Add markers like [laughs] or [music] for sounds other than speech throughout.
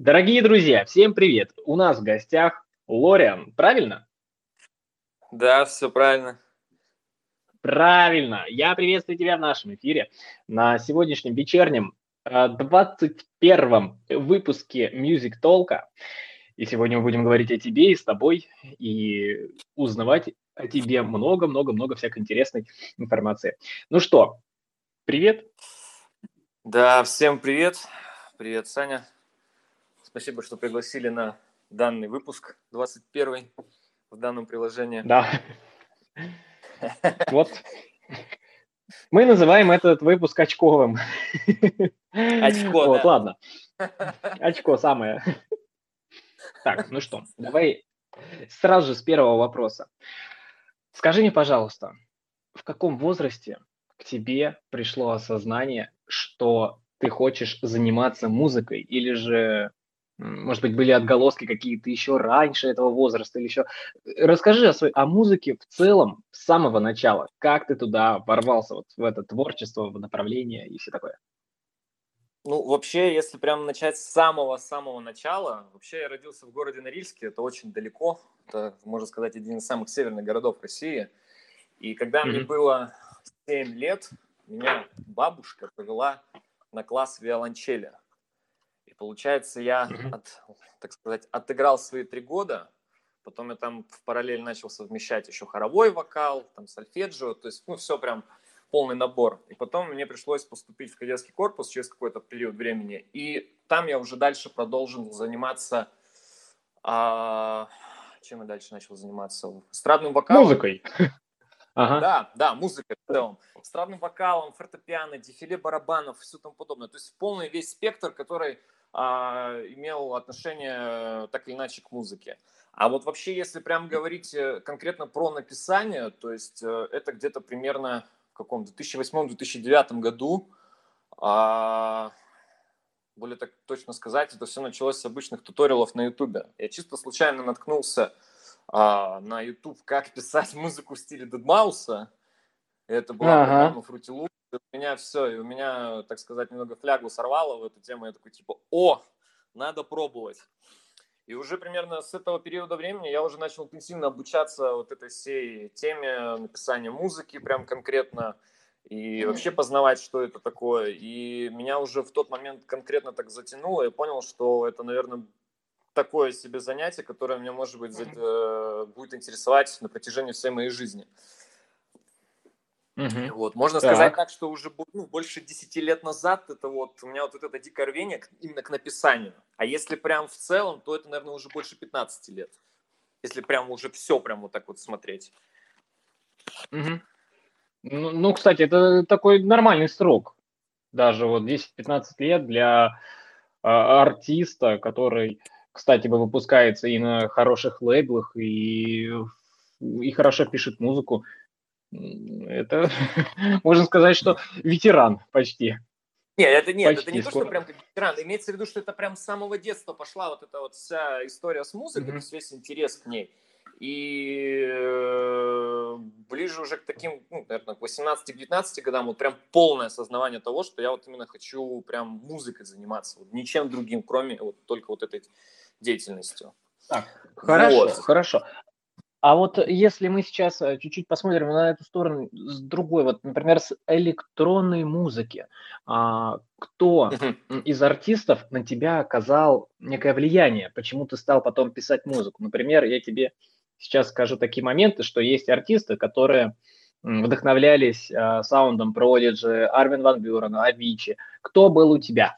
Дорогие друзья, всем привет! У нас в гостях Лориан, правильно? Да, все правильно. Правильно. Я приветствую тебя в нашем эфире на сегодняшнем вечернем 21 э, выпуске Music Talk. И сегодня мы будем говорить о тебе и с тобой, и узнавать о тебе много-много-много всякой интересной информации. Ну что, привет. Да, всем привет. Привет, Саня. Спасибо, что пригласили на данный выпуск, 21 в данном приложении. Да. Вот. Мы называем этот выпуск очковым. Очко, Вот, ладно. [laughs] Очко самое. Так, ну что, давай сразу же с первого вопроса. Скажи мне, пожалуйста, в каком возрасте к тебе пришло осознание, что ты хочешь заниматься музыкой, или же, может быть, были отголоски какие-то еще раньше этого возраста, или еще... Расскажи о, своей, о музыке в целом с самого начала. Как ты туда ворвался, вот в это творчество, в направление и все такое? Ну, вообще, если прям начать с самого-самого начала, вообще я родился в городе Норильске, это очень далеко, это, можно сказать, один из самых северных городов России. И когда mm-hmm. мне было 7 лет, меня бабушка повела на класс виолончели. Получается, я, от, так сказать, отыграл свои три года, потом я там в параллель начал совмещать еще хоровой вокал, там сольфеджио, то есть, ну, все прям полный набор. И потом мне пришлось поступить в кадетский корпус через какой-то период времени. И там я уже дальше продолжил заниматься... А, чем я дальше начал заниматься? Эстрадным вокалом. Музыкой. [laughs] Ага. Да, да, музыкой в целом. Эстрадным вокалом, фортепиано, дефиле барабанов все тому подобное. То есть полный весь спектр, который а, имел отношение так или иначе к музыке. А вот вообще, если прям говорить э, конкретно про написание, то есть э, это где-то примерно каком 2008-2009 году, а, более так точно сказать, это все началось с обычных туториалов на Ютубе. Я чисто случайно наткнулся а, на YouTube, как [laughs] писать музыку в стиле Дедмауса. Это была ага. программа Fruity. У меня все, и у меня, так сказать, немного флягу сорвало в эту тему. Я такой, типа, о, надо пробовать. И уже примерно с этого периода времени я уже начал интенсивно обучаться вот этой всей теме написания музыки прям конкретно и вообще познавать, что это такое. И меня уже в тот момент конкретно так затянуло, и понял, что это, наверное, такое себе занятие, которое меня, может быть, э, будет интересовать на протяжении всей моей жизни. Угу. Вот. Можно так. сказать так, что уже ну, больше 10 лет назад это вот у меня вот это дикое рвение именно к написанию. А если прям в целом, то это, наверное, уже больше 15 лет. Если прям уже все прям вот так вот смотреть. Угу. Ну, ну, кстати, это такой нормальный срок. Даже вот 10-15 лет для э, артиста, который, кстати, выпускается и на хороших лейблах, и, и хорошо пишет музыку. Это, [laughs] можно сказать, что ветеран почти. Нет, это нет, почти это не скоро. то, что прям как ветеран. Имеется в виду, что это прям с самого детства пошла вот эта вот вся история с музыкой, mm-hmm. весь интерес к ней. И э, ближе уже к таким, ну, наверное, к 18-19 годам вот прям полное осознавание того, что я вот именно хочу прям музыкой заниматься, вот ничем другим, кроме вот только вот этой деятельностью. Так, хорошо, вот. хорошо. А вот если мы сейчас э, чуть-чуть посмотрим на эту сторону с другой, вот, например, с электронной музыки, а, кто из артистов на тебя оказал некое влияние, почему ты стал потом писать музыку? Например, я тебе сейчас скажу такие моменты, что есть артисты, которые вдохновлялись а, саундом Prodigy, Арвин Ван Бюрена, Авичи. Кто был у тебя?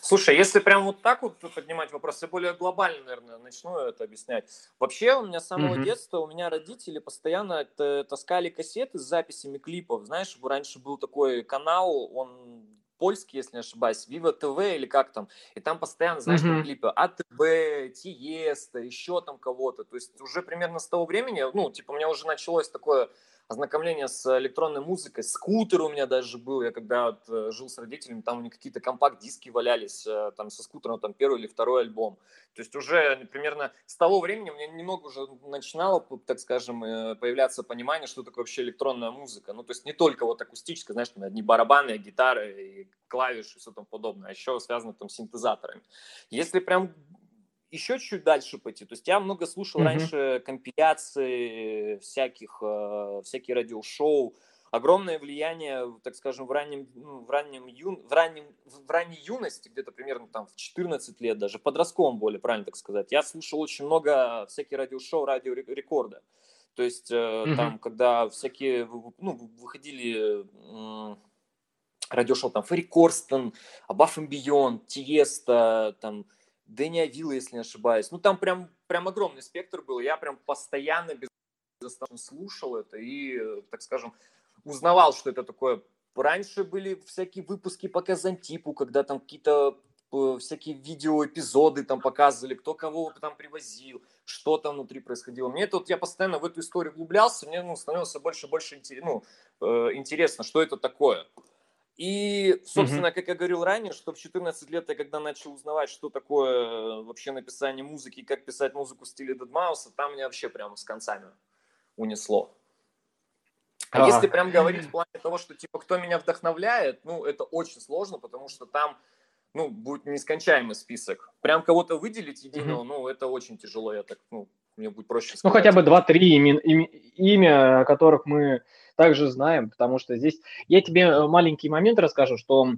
Слушай, если прям вот так вот поднимать вопрос, я более глобально, наверное, начну это объяснять. Вообще у меня с самого mm-hmm. детства, у меня родители постоянно таскали кассеты с записями клипов. Знаешь, раньше был такой канал, он польский, если не ошибаюсь, Viva TV или как там, и там постоянно, знаешь, mm-hmm. клипы АТБ, Тиеста, еще там кого-то, то есть уже примерно с того времени, ну, типа, у меня уже началось такое ознакомление с электронной музыкой. Скутер у меня даже был, я когда вот, э, жил с родителями, там у них какие-то компакт-диски валялись, э, там со скутером там первый или второй альбом. То есть уже примерно с того времени мне немного уже начинало, так скажем, э, появляться понимание, что такое вообще электронная музыка. Ну, то есть не только вот акустическая, знаешь, там одни барабаны, гитары, и клавиши и все там подобное, а еще связано там с синтезаторами. Если прям еще чуть дальше пойти. То есть я много слушал mm-hmm. раньше компиляции всяких, э, всякие радиошоу. Огромное влияние, так скажем, в раннем, ну, в раннем юн, в раннем, в ранней юности, где-то примерно там в 14 лет, даже подростковом более, правильно так сказать. Я слушал очень много всяких радиошоу, радиорекорда. То есть mm-hmm. там, когда всякие, ну, выходили э, радиошоу, там, Ферри Корстон, Above and Beyond, Тиеста, там, Дэнни Авилла, если не ошибаюсь. Ну, там прям, прям огромный спектр был. Я прям постоянно без слушал это и, так скажем, узнавал, что это такое. Раньше были всякие выпуски по Казантипу, когда там какие-то э, всякие видеоэпизоды там показывали, кто кого там привозил, что там внутри происходило. Мне тут я постоянно в эту историю углублялся, мне ну, становилось больше и больше ну, э, интересно, что это такое. И, собственно, как я говорил ранее, что в 14 лет я когда начал узнавать, что такое вообще написание музыки, как писать музыку в стиле Дедмауса, там меня вообще прямо с концами унесло. А, а если прям говорить в плане того, что типа кто меня вдохновляет, ну это очень сложно, потому что там ну, будет нескончаемый список. Прям кого-то выделить единого, ну, это очень тяжело, я так, ну, мне будет проще сказать. Ну, хотя бы два-три имя, имя, имя, которых мы также знаем, потому что здесь я тебе э, маленький момент расскажу, что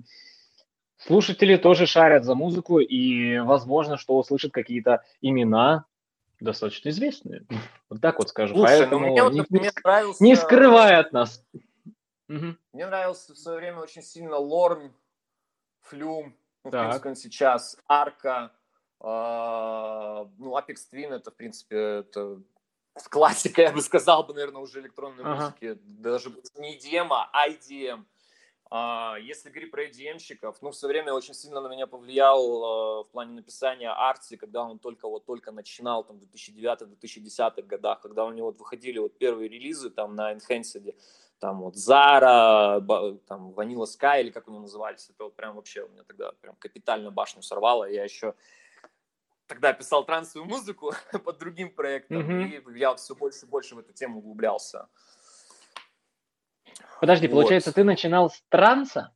слушатели тоже шарят за музыку, и возможно, что услышат какие-то имена достаточно известные. Вот так вот скажу. Слушай, ну, Поэтому ну мне, вот, например, не, нравился... не скрывай от нас. Мне нравился в свое время очень сильно Лорн, Флюм, ну, в принципе, он сейчас, Арка, э, ну, Apex Twin, это, в принципе, это классика, я бы сказал бы, наверное, уже электронной ага. музыки, даже не EDM, а IDM. А, если говорить про EDM-щиков, ну, в свое время очень сильно на меня повлиял а, в плане написания Арти, когда он только вот только начинал, там, в 2009-2010 годах, когда у него вот выходили вот первые релизы там на Enhanced, там вот Zara, там Vanilla Sky, или как они назывались, это вот прям вообще у меня тогда прям капитально башню сорвало, я еще тогда писал трансовую музыку [laughs] под другим проектом, mm-hmm. и я все больше и больше в эту тему углублялся. Подожди, вот. получается, ты начинал с транса?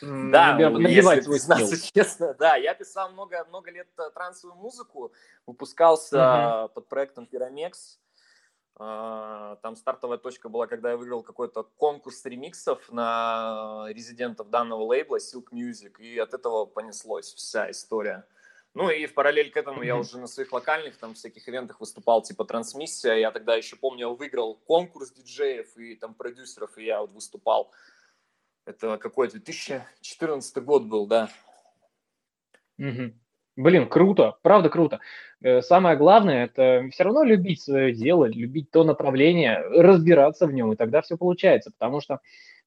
Да, набивать если признаться [laughs] честно, да, я писал много, много лет э, трансовую музыку, выпускался uh-huh. под проектом Pyramex, а, там стартовая точка была, когда я выиграл какой-то конкурс ремиксов на резидентов данного лейбла Silk Music, и от этого понеслось вся история. Ну и в параллель к этому я уже на своих локальных там всяких ивентах выступал, типа трансмиссия. Я тогда еще помню, я выиграл конкурс диджеев и там продюсеров, и я вот выступал. Это какой 2014 год был, да. Угу. Блин, круто, правда круто. Э, самое главное, это все равно любить свое дело, любить то направление, разбираться в нем, и тогда все получается, потому что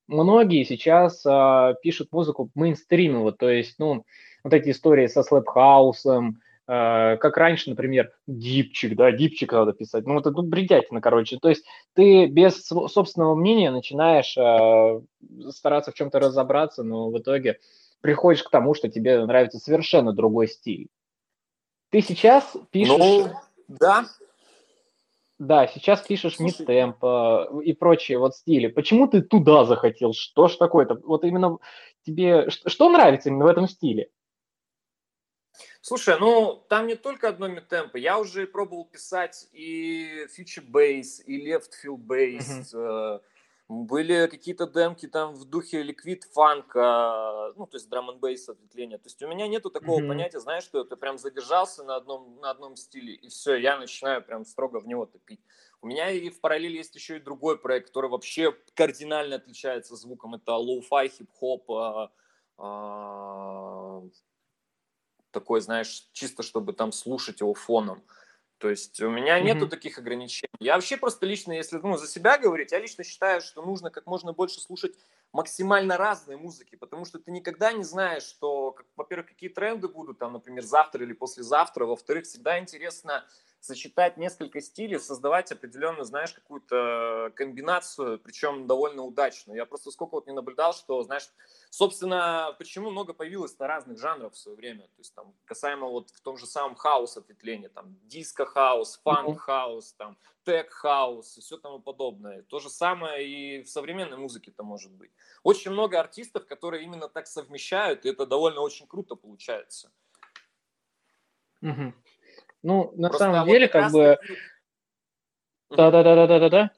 многие сейчас а, пишут музыку мейнстримово, то есть, ну, вот эти истории со слэпхаусом, э, как раньше, например, дипчик, да, дипчик надо писать, ну, это ну, бредятина, короче, то есть ты без собственного мнения начинаешь э, стараться в чем-то разобраться, но в итоге приходишь к тому, что тебе нравится совершенно другой стиль. Ты сейчас пишешь... Ну, да. Да, сейчас пишешь мид-темп э, и прочие вот стили. Почему ты туда захотел? Что ж такое-то? Вот именно тебе... Что нравится именно в этом стиле? Слушай, ну там не только одно mid-tempo. Я уже пробовал писать и future bass, и left field bass, mm-hmm. Были какие-то демки там в духе liquid funk а, ну, то есть drum and bass ответвления. То есть у меня нету такого mm-hmm. понятия, знаешь, что ты прям задержался на одном, на одном стиле, и все, я начинаю прям строго в него топить. У меня и в параллели есть еще и другой проект, который вообще кардинально отличается звуком. Это lo-fi, хип-хоп, а, такой, знаешь, чисто чтобы там слушать его фоном. То есть у меня нету mm-hmm. таких ограничений. Я вообще просто лично, если ну, за себя говорить, я лично считаю, что нужно как можно больше слушать максимально разной музыки, потому что ты никогда не знаешь, что, во-первых, какие тренды будут там, например, завтра или послезавтра, во-вторых, всегда интересно сочетать несколько стилей, создавать определенно, знаешь, какую-то комбинацию, причем довольно удачную. Я просто сколько вот не наблюдал, что, знаешь, собственно, почему много появилось на разных жанров в свое время. То есть там касаемо вот в том же самом хаус ответвления, там disco house, funk house, там tech house и все тому подобное. То же самое и в современной музыке это может быть. Очень много артистов, которые именно так совмещают, и это довольно очень круто получается. Угу. Ну, на Просто самом деле, как бы... Да-да-да-да-да-да.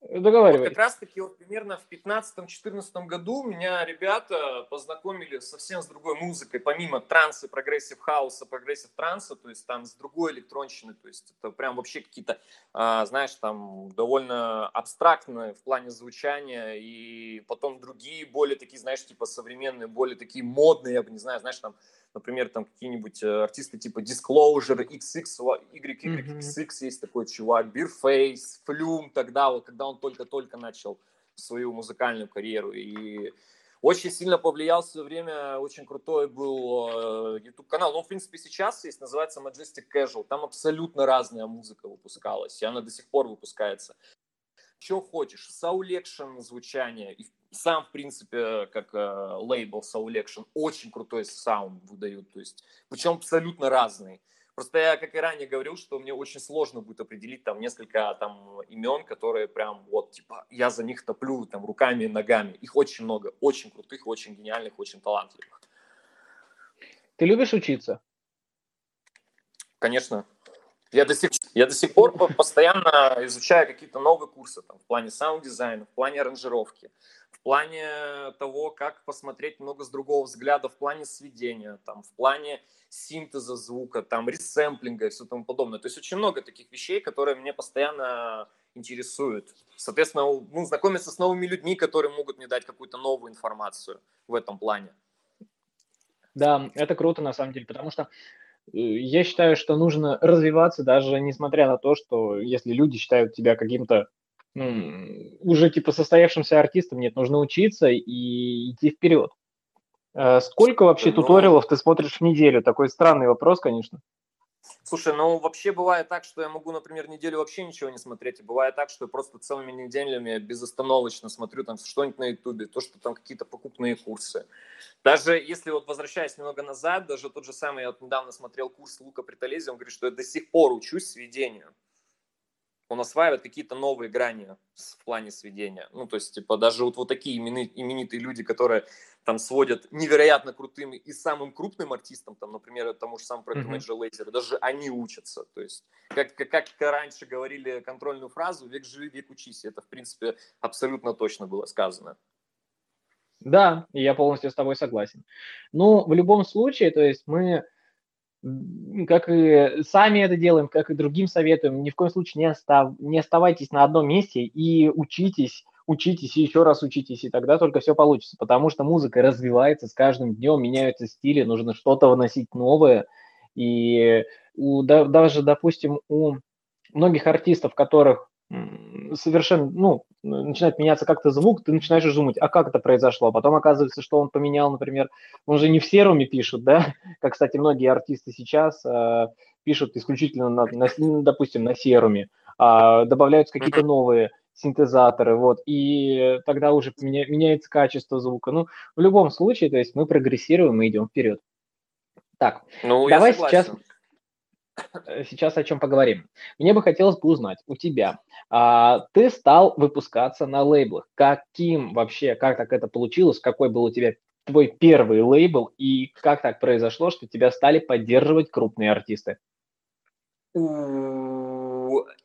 Договаривай. Вот как раз-таки вот примерно в 15-14 году меня ребята познакомили совсем с другой музыкой, помимо транса, progressive хауса, progressive транса, то есть там с другой электронщины, то есть это прям вообще какие-то, а, знаешь, там довольно абстрактные в плане звучания, и потом другие более такие, знаешь, типа современные, более такие модные, я бы не знаю, знаешь, там например, там какие-нибудь э, артисты типа Disclosure, XX, YYXX, есть такой чувак, Beerface, Flume тогда, вот, когда он только-только начал свою музыкальную карьеру. И очень сильно повлиял в свое время, очень крутой был э, YouTube-канал. Ну, в принципе, сейчас есть, называется Majestic Casual. Там абсолютно разная музыка выпускалась, и она до сих пор выпускается. Что хочешь, Action звучание, и сам, в принципе, как э, лейбл Soul Action, очень крутой саунд выдают, то есть, причем абсолютно разный. Просто я, как и ранее говорил, что мне очень сложно будет определить там несколько там имен, которые прям вот, типа, я за них топлю там руками и ногами. Их очень много, очень крутых, очень гениальных, очень талантливых. Ты любишь учиться? Конечно. Я до сих, я до сих пор постоянно изучаю какие-то новые курсы там, в плане саунд-дизайна, в плане аранжировки, в плане того, как посмотреть много с другого взгляда, в плане сведения, там, в плане синтеза звука, там, ресэмплинга и все тому подобное. То есть очень много таких вещей, которые мне постоянно интересуют. Соответственно, ну, знакомиться с новыми людьми, которые могут мне дать какую-то новую информацию в этом плане. Да, это круто на самом деле, потому что э, я считаю, что нужно развиваться, даже несмотря на то, что если люди считают тебя каким-то ну, уже типа состоявшимся артистом нет, нужно учиться и идти вперед. Э, сколько вообще ну, туториалов ты смотришь в неделю? Такой странный вопрос, конечно. Слушай, ну вообще бывает так, что я могу, например, неделю вообще ничего не смотреть, и бывает так, что я просто целыми неделями безостановочно смотрю там что-нибудь на ютубе, то, что там какие-то покупные курсы. Даже если вот возвращаясь немного назад, даже тот же самый, я вот недавно смотрел курс Лука Притолези, он говорит, что я до сих пор учусь сведению он осваивает какие-то новые грани в плане сведения. Ну, то есть, типа, даже вот, вот такие именитые люди, которые там сводят невероятно крутым и самым крупным артистам, там, например, тому же самому проекту mm-hmm. Major Lazer, даже они учатся. То есть, как, как, как раньше говорили контрольную фразу, век живи, век учись. Это, в принципе, абсолютно точно было сказано. Да, я полностью с тобой согласен. Ну, в любом случае, то есть мы как и сами это делаем, как и другим советуем, ни в коем случае не, остав, не оставайтесь на одном месте и учитесь, учитесь и еще раз учитесь, и тогда только все получится, потому что музыка развивается с каждым днем, меняются стили, нужно что-то вносить новое, и у, да, даже, допустим, у многих артистов, которых совершенно, ну, начинает меняться как-то звук, ты начинаешь уже думать, а как это произошло? А потом оказывается, что он поменял, например, он же не в серуме пишет, да, [laughs] как, кстати, многие артисты сейчас э, пишут исключительно, на, на, ну, допустим, на серуме, а добавляются какие-то новые синтезаторы, вот, и тогда уже меня, меняется качество звука. Ну, в любом случае, то есть мы прогрессируем и идем вперед. Так, ну, давай сейчас сейчас о чем поговорим. Мне бы хотелось бы узнать у тебя. А, ты стал выпускаться на лейблах. Каким вообще, как так это получилось? Какой был у тебя твой первый лейбл? И как так произошло, что тебя стали поддерживать крупные артисты?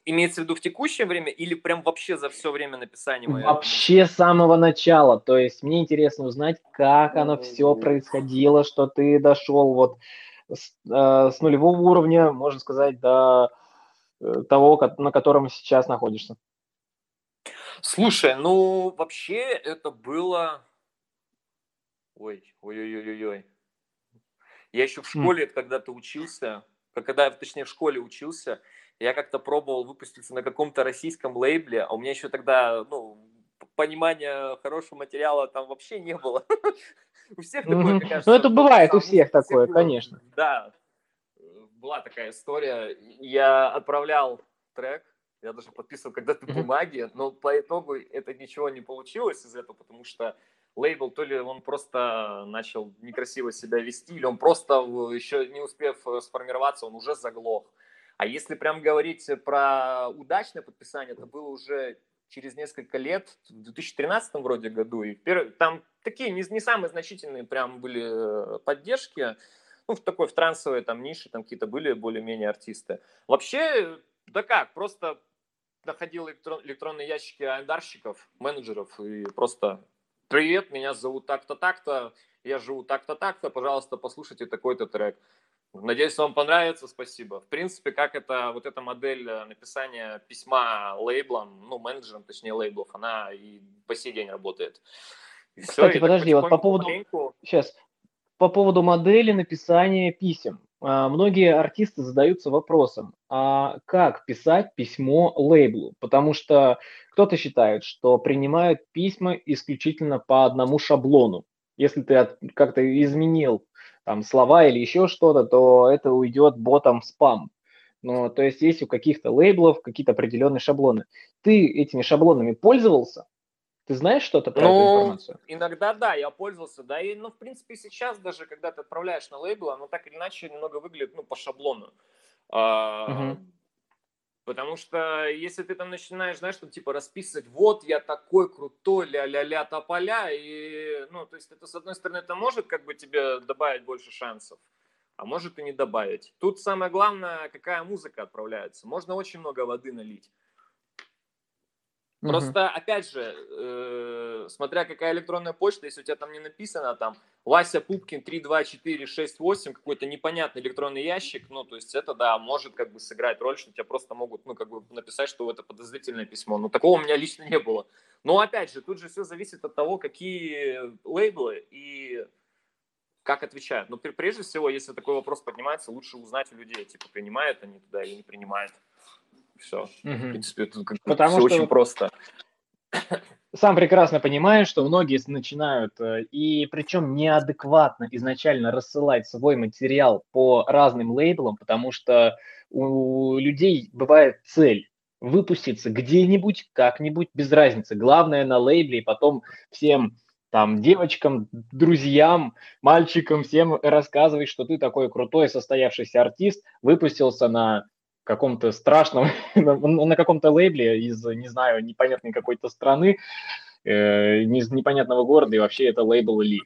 Имеется в виду в текущее время или прям вообще за все время написания моего? Вообще с самого начала. То есть мне интересно узнать, как оно все происходило, что ты дошел вот с, э, с нулевого уровня, можно сказать, до э, того, на котором сейчас находишься? Слушай, ну вообще это было... Ой, ой-ой-ой-ой. Я еще в школе mm. когда-то учился, когда я, точнее, в школе учился, я как-то пробовал выпуститься на каком-то российском лейбле, а у меня еще тогда, ну, понимания хорошего материала там вообще не было. [laughs] У всех такое, мне кажется. Ну, это бывает у всех такое, конечно. Да. была такая история. Я отправлял трек, я даже подписывал когда-то бумаги, но по итогу это ничего не получилось из этого, потому что лейбл, то ли он просто начал некрасиво себя вести, или он просто, еще не успев э, сформироваться, он уже заглох. А если прям говорить про удачное подписание, это было уже через несколько лет, в 2013 вроде году, и там такие не, не самые значительные прям были э, поддержки, ну, в такой, в трансовой там нише, там какие-то были более-менее артисты. Вообще, да как, просто находил электрон, электронные ящики айдарщиков, менеджеров, и просто привет, меня зовут так-то, так-то, я живу так-то, так-то, пожалуйста, послушайте такой-то трек. Надеюсь, вам понравится, спасибо. В принципе, как это, вот эта модель э, написания письма лейблом, ну, менеджером, точнее, лейблов, она и по сей день работает. И Кстати, все, подожди, вот по поводу... Маленьку... Сейчас, по поводу модели написания писем. А, многие артисты задаются вопросом, а как писать письмо лейблу? Потому что кто-то считает, что принимают письма исключительно по одному шаблону. Если ты как-то изменил там слова или еще что-то, то это уйдет ботом в спам. Но, то есть есть у каких-то лейблов какие-то определенные шаблоны. Ты этими шаблонами пользовался? Ты знаешь что-то про ну, эту информацию? Иногда да, я пользовался, да, и, ну, в принципе, сейчас даже, когда ты отправляешь на лейбл, оно так или иначе немного выглядит, ну, по шаблону. Uh-huh. Потому что если ты там начинаешь, знаешь, там типа расписывать, вот я такой крутой, ля-ля-ля тополя, и, ну, то есть это, с одной стороны, это может как бы тебе добавить больше шансов, а может и не добавить. Тут самое главное, какая музыка отправляется. Можно очень много воды налить. Просто, опять же, э, смотря какая электронная почта, если у тебя там не написано, там, Вася Пупкин 32468, какой-то непонятный электронный ящик, ну, то есть это, да, может как бы сыграть роль, что тебя просто могут, ну, как бы написать, что это подозрительное письмо. Ну, такого у меня лично не было. Но, опять же, тут же все зависит от того, какие лейблы и как отвечают. Но прежде всего, если такой вопрос поднимается, лучше узнать у людей, типа, принимают они туда или не принимают. Все. Угу. В принципе, тут как Потому все что очень просто. Сам прекрасно понимаю, что многие начинают, э, и причем неадекватно изначально рассылать свой материал по разным лейблам, потому что у людей бывает цель выпуститься где-нибудь, как-нибудь, без разницы. Главное на лейбле, и потом всем там девочкам, друзьям, мальчикам, всем рассказывать, что ты такой крутой состоявшийся артист, выпустился на каком-то страшном, [laughs] на каком-то лейбле из, не знаю, непонятной какой-то страны, э, непонятного города, и вообще это лейбл Ли.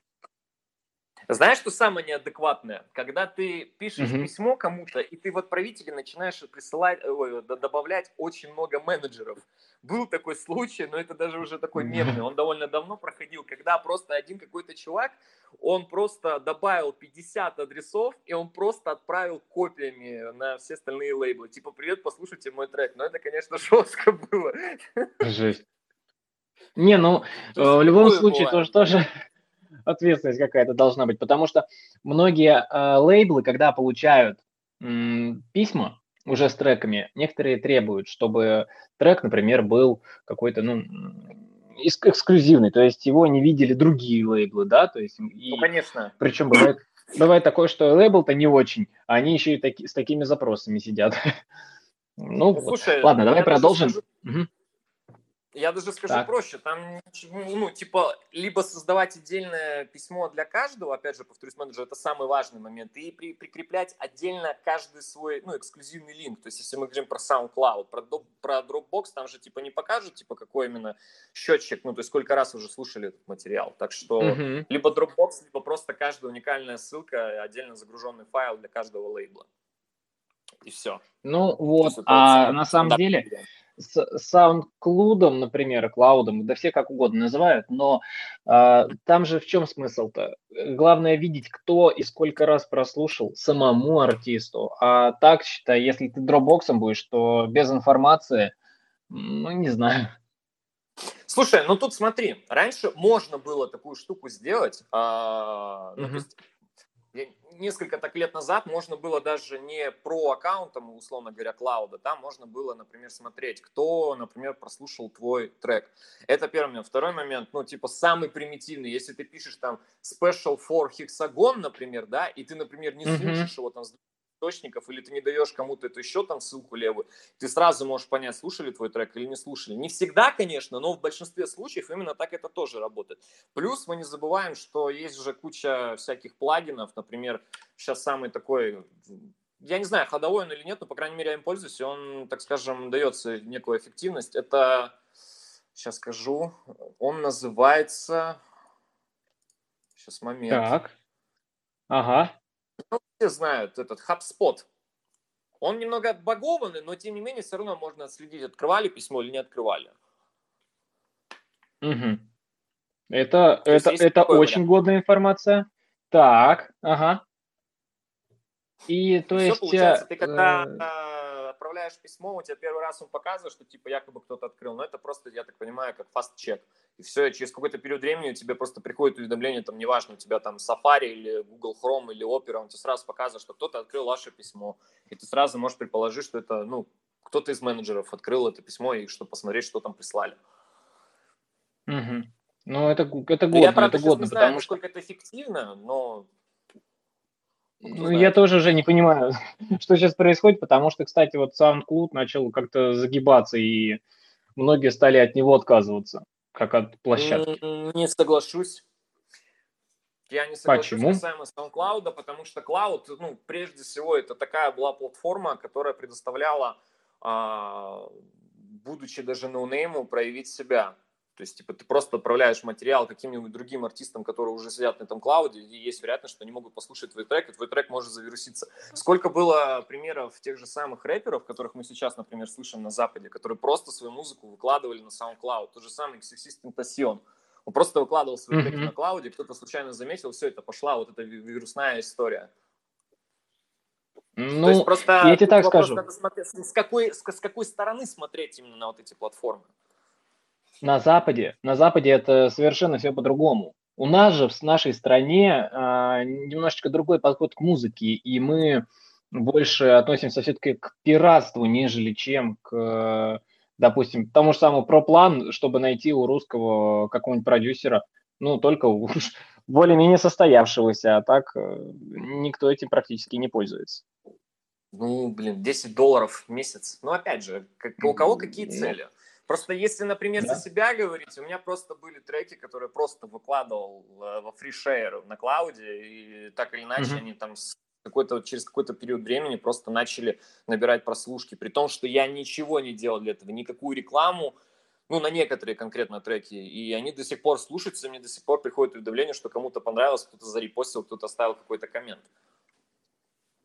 Знаешь, что самое неадекватное? Когда ты пишешь mm-hmm. письмо кому-то, и ты в отправителе начинаешь присылать, ой, добавлять очень много менеджеров. Был такой случай, но это даже уже такой мемный, он довольно давно проходил, когда просто один какой-то чувак, он просто добавил 50 адресов, и он просто отправил копиями на все остальные лейблы. Типа, привет, послушайте мой трек. Но это, конечно, [laughs] жестко было. Жесть. Не, ну, э, в любом случае, тоже, тоже ответственность какая-то должна быть, потому что многие э, лейблы, когда получают м, письма уже с треками, некоторые требуют, чтобы трек, например, был какой-то, ну, эксклюзивный, то есть его не видели другие лейблы, да, то есть... И, ну, конечно. Причем бывает, бывает такое, что лейбл-то не очень, а они еще и таки, с такими запросами сидят. [laughs] Ну, ну Слушай, ладно, давай продолжим. Угу. Я даже скажу так. проще, там, ну, типа, либо создавать отдельное письмо для каждого, опять же, повторюсь, менеджер, это самый важный момент, и при, прикреплять отдельно каждый свой, ну, эксклюзивный линк, то есть, если мы говорим про SoundCloud, про, про Dropbox, там же, типа, не покажут, типа, какой именно счетчик, ну, то есть, сколько раз уже слушали этот материал, так что, uh-huh. либо Dropbox, либо просто каждая уникальная ссылка, отдельно загруженный файл для каждого лейбла, и все. Ну, вот, а на самом деле с SoundCloud, например, клаудом, да все как угодно называют, но э, там же в чем смысл-то? Главное видеть, кто и сколько раз прослушал самому артисту. А так, считай, если ты дропбоксом будешь, то без информации, ну, не знаю. Слушай, ну тут смотри, раньше можно было такую штуку сделать, а, ну, mm-hmm. то есть несколько так лет назад можно было даже не про аккаунтом, условно говоря, клауда, там можно было, например, смотреть, кто, например, прослушал твой трек. Это первый момент. Второй момент, ну, типа, самый примитивный, если ты пишешь там special for hexagon, например, да, и ты, например, не слушаешь mm-hmm. его там с источников, или ты не даешь кому-то эту еще там ссылку левую, ты сразу можешь понять, слушали твой трек или не слушали. Не всегда, конечно, но в большинстве случаев именно так это тоже работает. Плюс мы не забываем, что есть уже куча всяких плагинов, например, сейчас самый такой я не знаю, ходовой он или нет, но, по крайней мере, я им пользуюсь, и он, так скажем, дается некую эффективность. Это, сейчас скажу, он называется... Сейчас момент. Так. Ага. Все знают этот HubSpot. Он немного отбагованный, но тем не менее все равно можно отследить, открывали письмо или не открывали. Угу. Это, это, это очень вариант. годная информация. Так, ага. И то и есть... Все получается, ты когда э отправляешь письмо, у тебя первый раз он показывает, что типа якобы кто-то открыл, но это просто, я так понимаю, как фаст-чек. И все, и через какой-то период времени тебе просто приходит уведомление, там, неважно, у тебя там Safari или Google Chrome или Opera, он тебе сразу показывает, что кто-то открыл ваше письмо. И ты сразу можешь предположить, что это, ну, кто-то из менеджеров открыл это письмо, и чтобы посмотреть, что там прислали. Угу. Ну, это, это годно, я, правда, это годно, не знаю, потому насколько что... это эффективно, но ну, я тоже уже не понимаю, [laughs] что сейчас происходит, потому что, кстати, вот SoundCloud начал как-то загибаться, и многие стали от него отказываться, как от площадки. Не соглашусь. Я не соглашусь Почему? касаемо SoundCloud, потому что Cloud, ну, прежде всего, это такая была платформа, которая предоставляла, а, будучи даже ноунейму, проявить себя. То есть, типа, ты просто отправляешь материал каким-нибудь другим артистам, которые уже сидят на этом клауде, и есть вероятность, что они могут послушать твой трек, и твой трек может завируситься. Сколько было примеров тех же самых рэперов, которых мы сейчас, например, слышим на Западе, которые просто свою музыку выкладывали на SoundCloud. Тот же самый Sexist Tentacion. Он просто выкладывал свои треки mm-hmm. на клауде, кто-то случайно заметил, все, это пошла вот эта вирусная история. Ну, То есть просто я тебе так скажу. Надо смотреть, с, какой, с, с какой стороны смотреть именно на вот эти платформы. На Западе, на Западе это совершенно все по-другому. У нас же в нашей стране э, немножечко другой подход к музыке, и мы больше относимся все-таки к пиратству, нежели чем к, допустим, тому же самому проплан, чтобы найти у русского какого-нибудь продюсера, ну, только уж более-менее состоявшегося, а так э, никто этим практически не пользуется. Ну, блин, 10 долларов в месяц. Ну, опять же, как, у кого какие ну, цели? Просто если, например, да. за себя говорить, у меня просто были треки, которые просто выкладывал э, во FreeShare на клауде, и так или иначе mm-hmm. они там какой-то, через какой-то период времени просто начали набирать прослушки, при том, что я ничего не делал для этого, никакую рекламу, ну, на некоторые конкретно треки, и они до сих пор слушаются, мне до сих пор приходит уведомление, что кому-то понравилось, кто-то зарепостил, кто-то оставил какой-то коммент.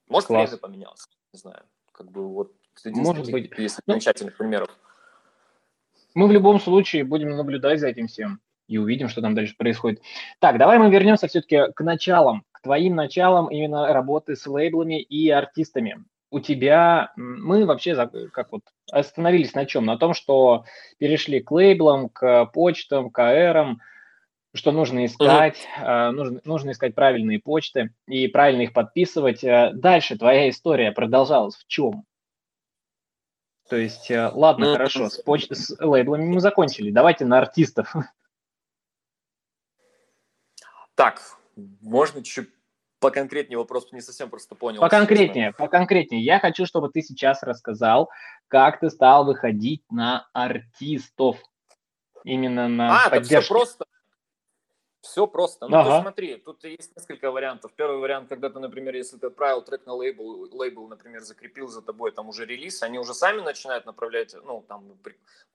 Может, Класс. время поменялось, не знаю. Как бы вот Может быть. Есть ну, замечательных примеров. Мы в любом случае будем наблюдать за этим всем и увидим, что там дальше происходит. Так, давай мы вернемся все-таки к началам, к твоим началам именно работы с лейблами и артистами. У тебя, мы вообще как вот остановились на чем? На том, что перешли к лейблам, к почтам, к АРам, что нужно искать, uh-huh. нужно, нужно искать правильные почты и правильно их подписывать. Э, дальше твоя история продолжалась в чем? То есть, э, ладно, ну, хорошо, с, поч- с лейблами мы закончили. Давайте на артистов. Так, можно чуть поконкретнее вопрос, не совсем просто понял. Поконкретнее, поконкретнее. Я хочу, чтобы ты сейчас рассказал, как ты стал выходить на артистов. Именно на а, поддержку. все просто. Все просто. Ну, ага. то смотри, тут есть несколько вариантов. Первый вариант, когда ты, например, если ты отправил трек на лейбл, лейбл, например, закрепил за тобой там уже релиз, они уже сами начинают направлять, ну, там,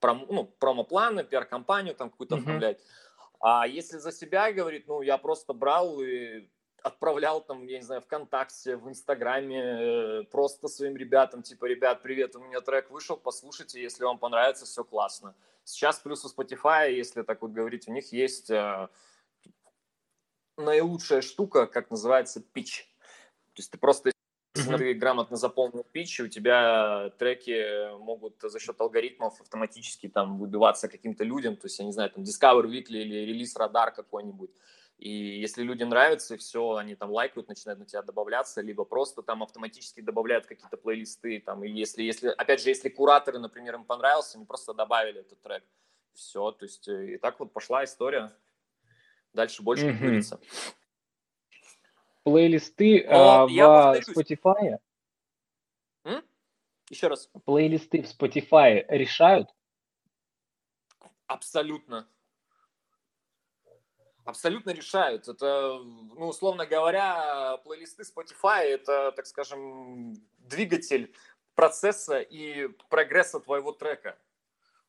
пром, ну, промо-планы, пиар-компанию там какую-то uh-huh. оформлять. А если за себя говорит, ну, я просто брал и отправлял там, я не знаю, ВКонтакте, в Инстаграме, э, просто своим ребятам, типа, ребят, привет, у меня трек вышел, послушайте, если вам понравится, все классно. Сейчас плюс у Spotify, если так вот говорить, у них есть э, наилучшая штука, как называется, пич. То есть ты просто, если mm-hmm. ты грамотно заполнил пич, у тебя треки могут за счет алгоритмов автоматически там выбиваться каким-то людям, то есть, я не знаю, там Discover Weekly или релиз Радар какой-нибудь. И если людям нравится, и все, они там лайкают, начинают на тебя добавляться, либо просто там автоматически добавляют какие-то плейлисты. Там, и если, если, опять же, если кураторы, например, им понравился, они просто добавили этот трек. Все, то есть и так вот пошла история. Дальше больше mm-hmm. говорится. Плейлисты Но, э, в Spotify Еще раз. Плейлисты в Spotify решают? Абсолютно. Абсолютно решают. Это, ну, условно говоря, плейлисты Spotify – это, так скажем, двигатель процесса и прогресса твоего трека.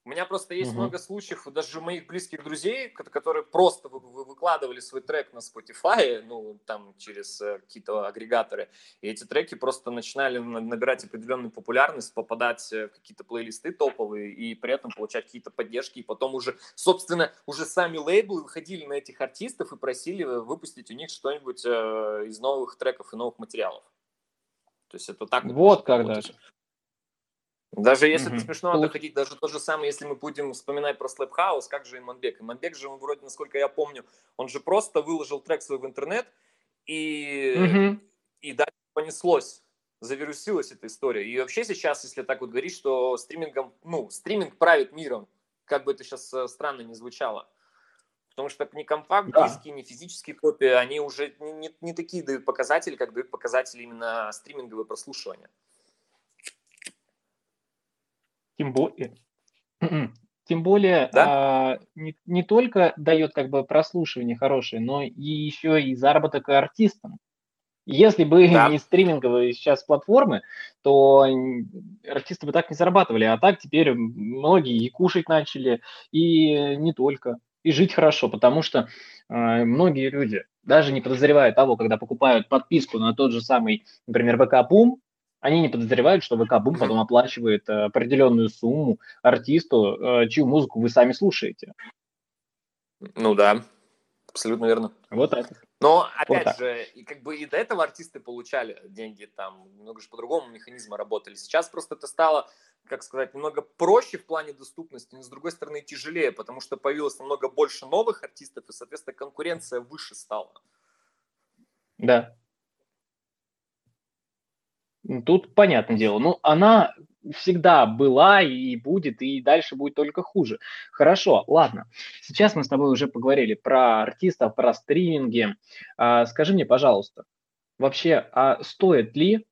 У меня просто есть угу. много случаев, даже моих близких друзей, которые просто выкладывали свой трек на Spotify, ну, там, через э, какие-то агрегаторы, и эти треки просто начинали набирать определенную популярность, попадать э, в какие-то плейлисты топовые, и при этом получать какие-то поддержки, и потом уже, собственно, уже сами лейблы выходили на этих артистов и просили выпустить у них что-нибудь э, из новых треков и новых материалов. То есть это так вот как даже. Даже если mm-hmm. это смешно Получ... доходить, даже то же самое, если мы будем вспоминать про Slap House, как же Иманбек? Иманбек же, он вроде, насколько я помню, он же просто выложил трек свой в интернет, и, mm-hmm. и дальше понеслось, завирусилась эта история. И вообще сейчас, если так вот говорить, что стримингом, ну, стриминг правит миром, как бы это сейчас э, странно не звучало. Потому что ни компакт, да. диски, ни физические копии, они уже не, не, не такие дают показатели, как дают показатели именно стриминговые прослушивания. Тем более, м-м, тем более да? а, не, не только дает как бы прослушивание хорошее, но и еще и заработок артистам. Если бы да. не стриминговые сейчас платформы, то артисты бы так не зарабатывали, а так теперь многие и кушать начали, и не только, и жить хорошо, потому что э, многие люди даже не подозревая того, когда покупают подписку на тот же самый, например, ВК Пум, они не подозревают, что ВК Бум потом оплачивает э, определенную сумму артисту, э, чью музыку вы сами слушаете. Ну да, абсолютно верно. Вот так. Но опять вот же, и как бы и до этого артисты получали деньги, там немного же по-другому механизмы работали. Сейчас просто это стало, как сказать, немного проще в плане доступности, но с другой стороны тяжелее, потому что появилось намного больше новых артистов, и, соответственно, конкуренция выше стала. Да, Тут понятное дело. Ну, она всегда была и будет, и дальше будет только хуже. Хорошо, ладно. Сейчас мы с тобой уже поговорили про артистов, про стриминги. А, скажи мне, пожалуйста, вообще, а стоит ли,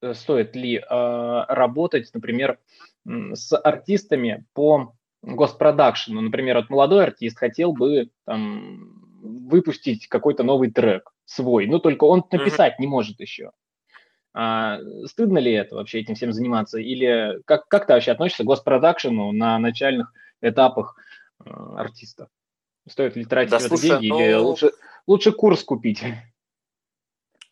э, стоит ли а, работать, например, с артистами по госпродакшену? Например, вот молодой артист хотел бы там, выпустить какой-то новый трек свой, но только он написать не может еще. А, стыдно ли это вообще этим всем заниматься? Или как, как ты вообще относишься к госпродакшену на начальных этапах э, артиста? Стоит ли тратить да, слушай, деньги ну... или лучше, лучше курс купить?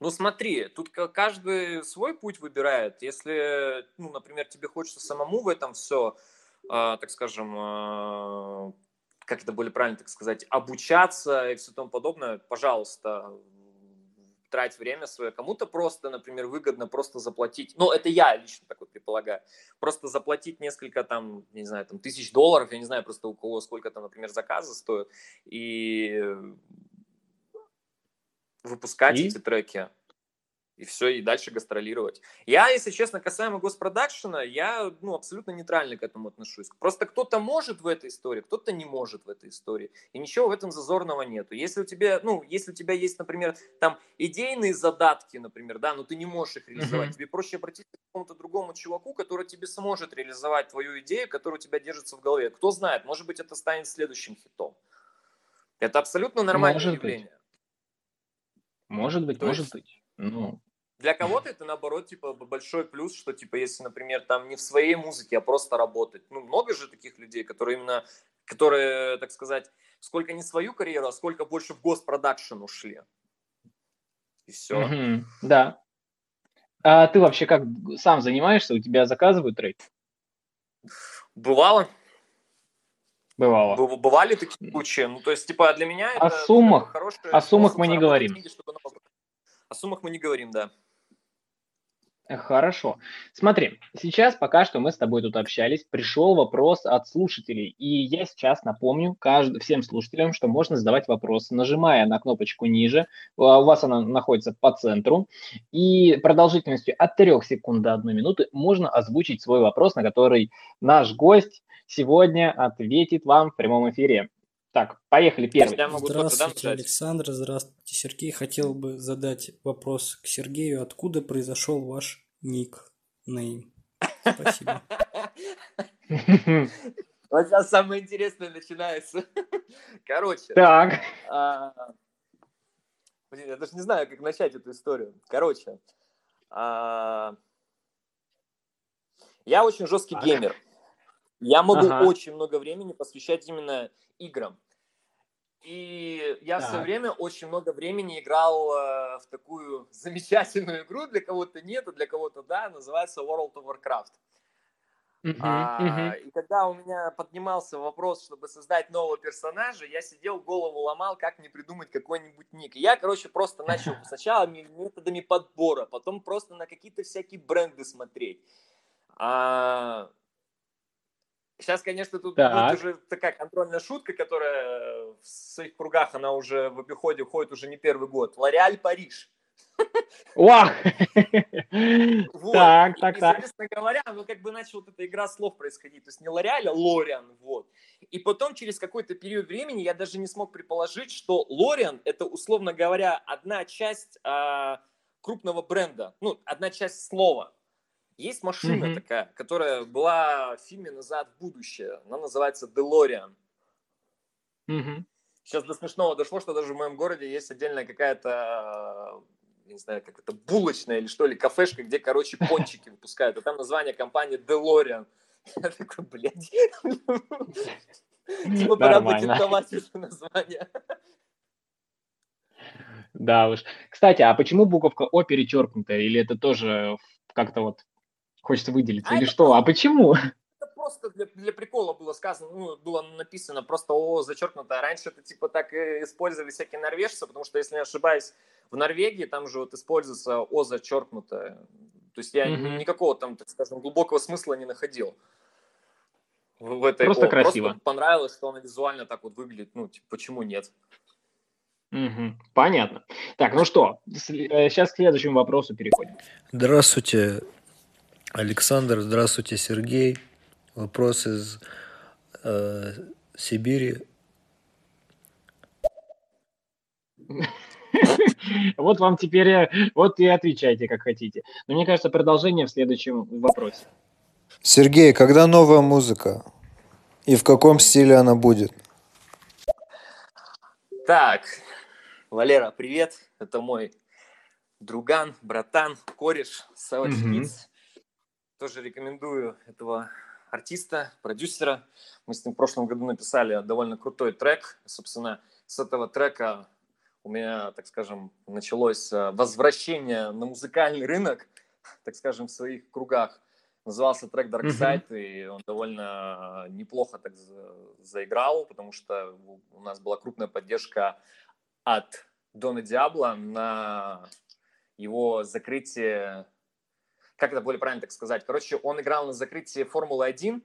Ну смотри, тут каждый свой путь выбирает. Если, ну, например, тебе хочется самому в этом все, э, так скажем, э, как это более правильно так сказать, обучаться и все тому подобное, пожалуйста, трать время свое. Кому-то просто, например, выгодно просто заплатить, ну, это я лично так вот предполагаю, просто заплатить несколько там, не знаю, там тысяч долларов, я не знаю просто у кого сколько там, например, заказы стоят, и выпускать и? эти треки и все, и дальше гастролировать. Я, если честно, касаемо госпродакшена, я ну, абсолютно нейтрально к этому отношусь. Просто кто-то может в этой истории, кто-то не может в этой истории. И ничего в этом зазорного нету. Если у тебя, ну, если у тебя есть, например, там идейные задатки, например, да, но ты не можешь их реализовать, mm-hmm. тебе проще обратиться к какому-то другому чуваку, который тебе сможет реализовать твою идею, которая у тебя держится в голове. Кто знает, может быть, это станет следующим хитом. Это абсолютно нормальное может явление. Быть. Может быть, То может есть... быть. Ну, для кого-то это, наоборот, типа, большой плюс, что, типа, если, например, там не в своей музыке, а просто работать. Ну, много же таких людей, которые именно, которые, так сказать, сколько не свою карьеру, а сколько больше в госпродакшн ушли. И все. Mm-hmm. Да. А ты вообще как сам занимаешься? У тебя заказывают трейд? Бывало. Бывало. Бывали такие случаи. Ну, то есть, типа, для меня о это суммах, О суммах мы не говорим. Деньги, о суммах мы не говорим, да. Хорошо. Смотри, сейчас пока что мы с тобой тут общались, пришел вопрос от слушателей, и я сейчас напомню кажд... всем слушателям, что можно задавать вопросы, нажимая на кнопочку ниже, а, у вас она находится по центру, и продолжительностью от 3 секунд до 1 минуты можно озвучить свой вопрос, на который наш гость сегодня ответит вам в прямом эфире. Так, поехали, первый. Здравствуйте, Александр, здравствуйте, Сергей. Хотел бы задать вопрос к Сергею. Откуда произошел ваш ник, нейм? Спасибо. [laughs] Вот сейчас самое интересное начинается. [laughs] Короче. Так. А, блин, я даже не знаю, как начать эту историю. Короче. А, я очень жесткий геймер. Я могу ага. очень много времени посвящать именно играм. И я так. в свое время очень много времени играл э, в такую [laughs] замечательную игру, для кого-то нет, а для кого-то да, называется World of Warcraft. Uh-huh, а, uh-huh. И когда у меня поднимался вопрос, чтобы создать нового персонажа, я сидел, голову ломал, как мне придумать какой-нибудь ник. И я, короче, просто [laughs] начал сначала методами подбора, потом просто на какие-то всякие бренды смотреть. А, Сейчас, конечно, тут будет уже такая контрольная шутка, которая в своих кругах, она уже в обиходе уходит уже не первый год. Лореаль Париж. Вау! [laughs] Вот. Так, так, и, так. соответственно говоря, ну как бы начала вот эта игра слов происходить. То есть не Лореаль, а Лориан. Вот. И потом через какой-то период времени я даже не смог предположить, что Лориан это, условно говоря, одна часть а, крупного бренда. Ну, одна часть слова. Есть машина mm-hmm. такая, которая была в фильме «Назад в будущее». Она называется DeLorean. Mm-hmm. Сейчас до смешного дошло, что даже в моем городе есть отдельная какая-то, не знаю, как это, булочная или что ли, кафешка, где, короче, пончики выпускают. А там название компании DeLorean. [laughs] Я такой, блядь. Типа пора подиктовать уже название. Да уж. Кстати, а почему буковка О перечеркнутая? Или это тоже как-то вот хочется выделиться? А Или что? Просто, а почему? [laughs] Это просто для, для прикола было сказано, ну, было написано просто О зачеркнуто. Раньше это типа так использовали всякие норвежцы, потому что, если не ошибаюсь, в Норвегии там же вот используется О зачеркнутое. То есть я mm-hmm. никакого там, так скажем, глубокого смысла не находил в этой Просто О. красиво. Просто понравилось, что она визуально так вот выглядит. Ну, типа, почему нет? Угу, понятно. Так, ну что, сейчас э, к следующему вопросу переходим. Здравствуйте, Александр, здравствуйте, Сергей. Вопрос из э, Сибири. Вот вам теперь, э, вот и отвечайте, как хотите. Но мне кажется, продолжение в следующем вопросе. Сергей, когда новая музыка? И в каком стиле она будет? Так, Валера, привет. Это мой друган, братан, кореш, Savage mm-hmm. Тоже рекомендую этого артиста, продюсера. Мы с ним в прошлом году написали довольно крутой трек. Собственно, с этого трека у меня, так скажем, началось э, возвращение на музыкальный рынок, так скажем, в своих кругах. Назывался трек Dark Side, mm-hmm. и он довольно неплохо так заиграл, потому что у нас была крупная поддержка от Дона Диабло на его закрытие как это более правильно так сказать? Короче, он играл на закрытии Формулы-1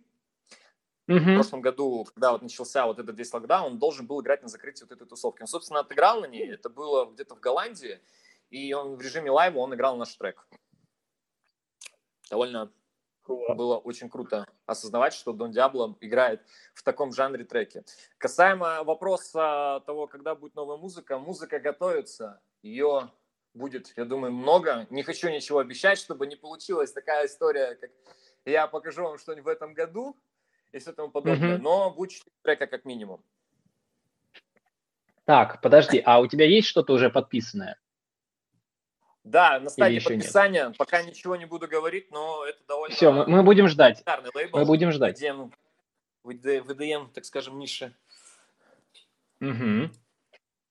Mm-hmm. В прошлом году, когда вот начался вот этот весь локдаун, он должен был играть на закрытии вот этой тусовки. Он, собственно, отыграл на ней. Это было где-то в Голландии. И он в режиме лайва он играл наш трек. Довольно cool. было очень круто осознавать, что Дон Диабло играет в таком жанре треки. Касаемо вопроса того, когда будет новая музыка, музыка готовится. Ее будет, я думаю, много. Не хочу ничего обещать, чтобы не получилась такая история, как я покажу вам что-нибудь в этом году и все тому подобное. Mm-hmm. Но будет 4 трека как минимум. Так, подожди, а у тебя есть что-то уже подписанное? Да, на стадии подписания. Нет? Пока ничего не буду говорить, но это довольно... Все, мы, мы будем ждать. Лейбл, мы будем ждать. Где выдаем, так скажем, ниши. Угу.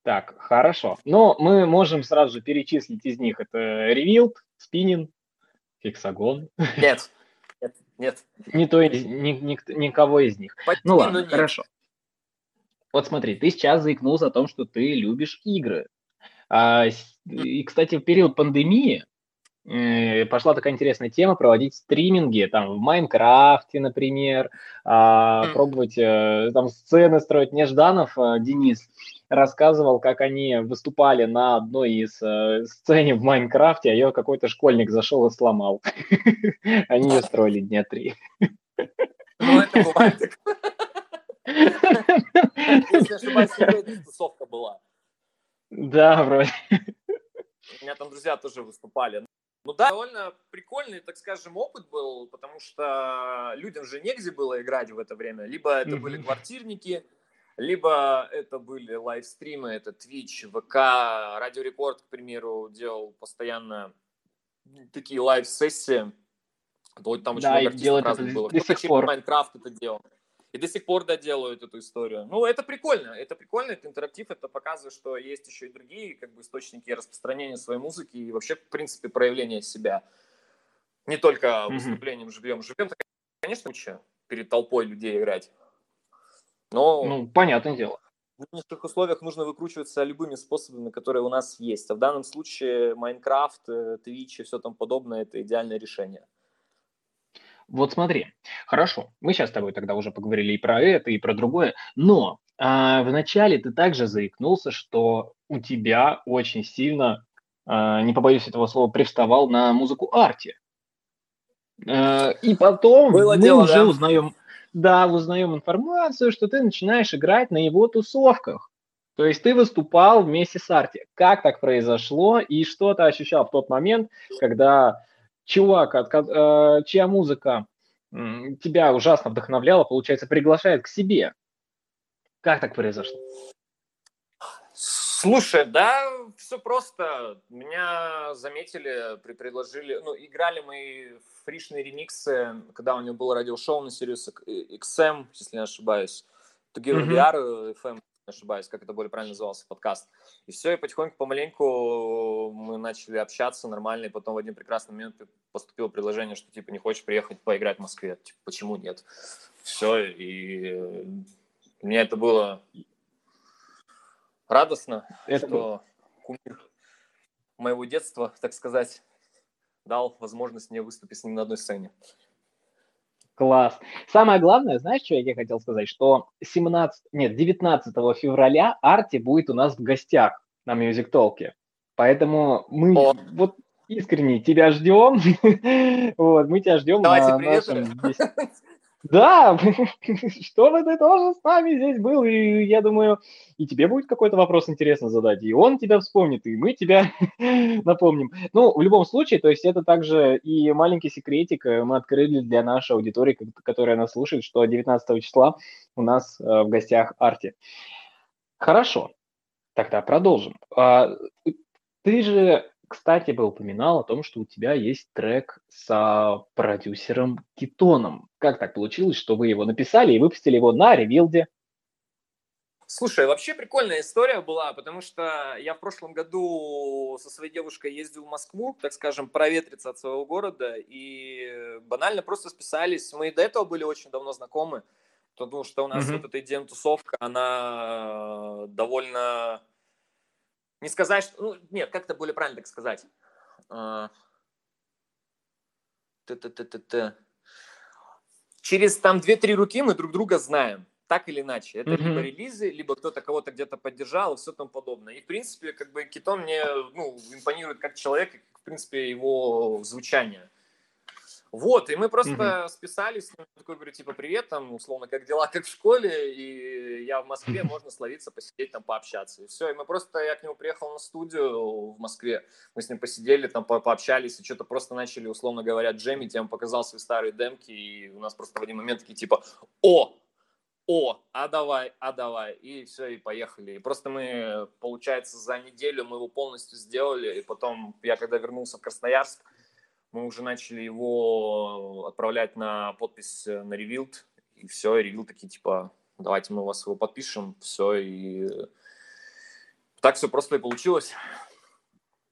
Так, хорошо. Но мы можем сразу же перечислить из них. Это Revealed, Spinning, Hexagon. Нет, нет, нет. Не то, ни, ни, никого из них. Почти, ну ладно, нет. хорошо. Вот смотри, ты сейчас заикнулся о том, что ты любишь игры. А, и, кстати, в период пандемии э, пошла такая интересная тема проводить стриминги там в Майнкрафте, например, а, пробовать э, там сцены строить. Нежданов э, Денис рассказывал, как они выступали на одной из э, сцене в Майнкрафте, а ее какой-то школьник зашел и сломал. [laughs] Они ее строили дня три. Ну, это бывает [laughs] Если ошибаюсь, тусовка была. Да, вроде. У меня там друзья тоже выступали. Ну да, довольно прикольный, так скажем, опыт был, потому что людям же негде было играть в это время. Либо это mm-hmm. были квартирники, либо это были лайвстримы, это Twitch, ВК, Радио Рекорд, к примеру, делал постоянно такие live-сессии. Вот там очень да, много артистов разных было. Кто-то через Minecraft это делал. И до сих пор доделают эту историю. Ну, это прикольно, это прикольно, это интерактив, это показывает, что есть еще и другие как бы, источники распространения своей музыки и вообще, в принципе, проявления себя. Не только угу. выступлением живьем. Живьем, конечно, лучше перед толпой людей играть. Но... Ну, понятное дело. В нынешних условиях нужно выкручиваться любыми способами, которые у нас есть. А в данном случае Minecraft, Twitch и все там подобное – это идеальное решение. Вот смотри, хорошо, мы сейчас с тобой тогда уже поговорили и про это, и про другое, но а, вначале ты также заикнулся, что у тебя очень сильно, а, не побоюсь этого слова, привставал на музыку арти. А, и потом Было мы дело, уже да? узнаем, да, узнаем информацию, что ты начинаешь играть на его тусовках. То есть ты выступал вместе с Арти. Как так произошло и что ты ощущал в тот момент, когда чувак, от, э, чья музыка тебя ужасно вдохновляла, получается, приглашает к себе. Как так произошло? Слушай, да, все просто. Меня заметили, предложили, ну, играли мы фришные ремиксы, когда у него было радиошоу на Sirius XM, если не ошибаюсь. Тугиру mm-hmm. FM ошибаюсь, как это более правильно назывался, подкаст. И все, и потихоньку, помаленьку мы начали общаться нормально, и потом в один прекрасный момент поступило предложение, что, типа, не хочешь приехать поиграть в Москве? Типа, почему нет? Все, и мне это было радостно, это что кумир моего детства, так сказать, дал возможность мне выступить с ним на одной сцене. Класс. Самое главное, знаешь, что я хотел сказать? Что 17, нет, 19 февраля Арти будет у нас в гостях на Music Talk. Поэтому мы О. вот искренне тебя ждем. [laughs] вот, мы тебя ждем Давайте на нашем... [laughs] Да, [laughs] чтобы ты тоже с нами здесь был, и я думаю, и тебе будет какой-то вопрос интересно задать, и он тебя вспомнит, и мы тебя [laughs] напомним. Ну, в любом случае, то есть это также и маленький секретик э, мы открыли для нашей аудитории, которая нас слушает, что 19 числа у нас э, в гостях Арти. Хорошо, тогда продолжим. А, ты же кстати, бы упоминал о том, что у тебя есть трек с продюсером Китоном. Как так получилось, что вы его написали и выпустили его на ревилде? Слушай, вообще прикольная история была, потому что я в прошлом году со своей девушкой ездил в Москву, так скажем, проветриться от своего города, и банально просто списались. Мы и до этого были очень давно знакомы, потому что у нас mm-hmm. вот эта идем-тусовка, она довольно не сказать, что... Ну, нет, как это более правильно так сказать? А, Т-т-т-т-т. Через там 2-3 руки мы друг друга знаем, так или иначе. Это mm-hmm. либо релизы, либо кто-то кого-то где-то поддержал и все тому подобное. И, в принципе, как бы Китон мне ну, импонирует как человек, в принципе, его звучание. Вот, и мы просто mm-hmm. списались, такой говорю, типа, привет, там, условно, как дела, как в школе, и я в Москве, можно словиться, посидеть, там, пообщаться. И все, и мы просто, я к нему приехал на студию в Москве, мы с ним посидели, там, по пообщались, и что-то просто начали, условно говоря, джемить, я ему показал свои старые демки, и у нас просто в один момент такие, типа, о, о, а давай, а давай, и все, и поехали. И просто мы, получается, за неделю мы его полностью сделали, и потом я, когда вернулся в Красноярск, мы уже начали его отправлять на подпись э, на Revealed, и все, и Revealed такие, типа, давайте мы вас его подпишем, все, и так все просто и получилось.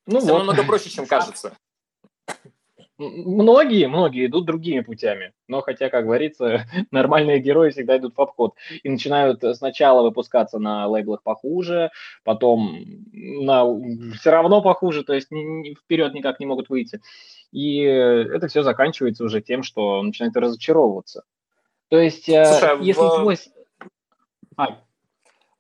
Ну все вот. намного проще, чем [laughs] кажется. Многие, многие идут другими путями, но хотя, как говорится, [laughs] нормальные герои всегда идут в обход и начинают сначала выпускаться на лейблах похуже, потом на все равно похуже, то есть вперед никак не могут выйти. И это все заканчивается уже тем, что начинает разочаровываться. То есть, э, Слушай, а если в... твой... А.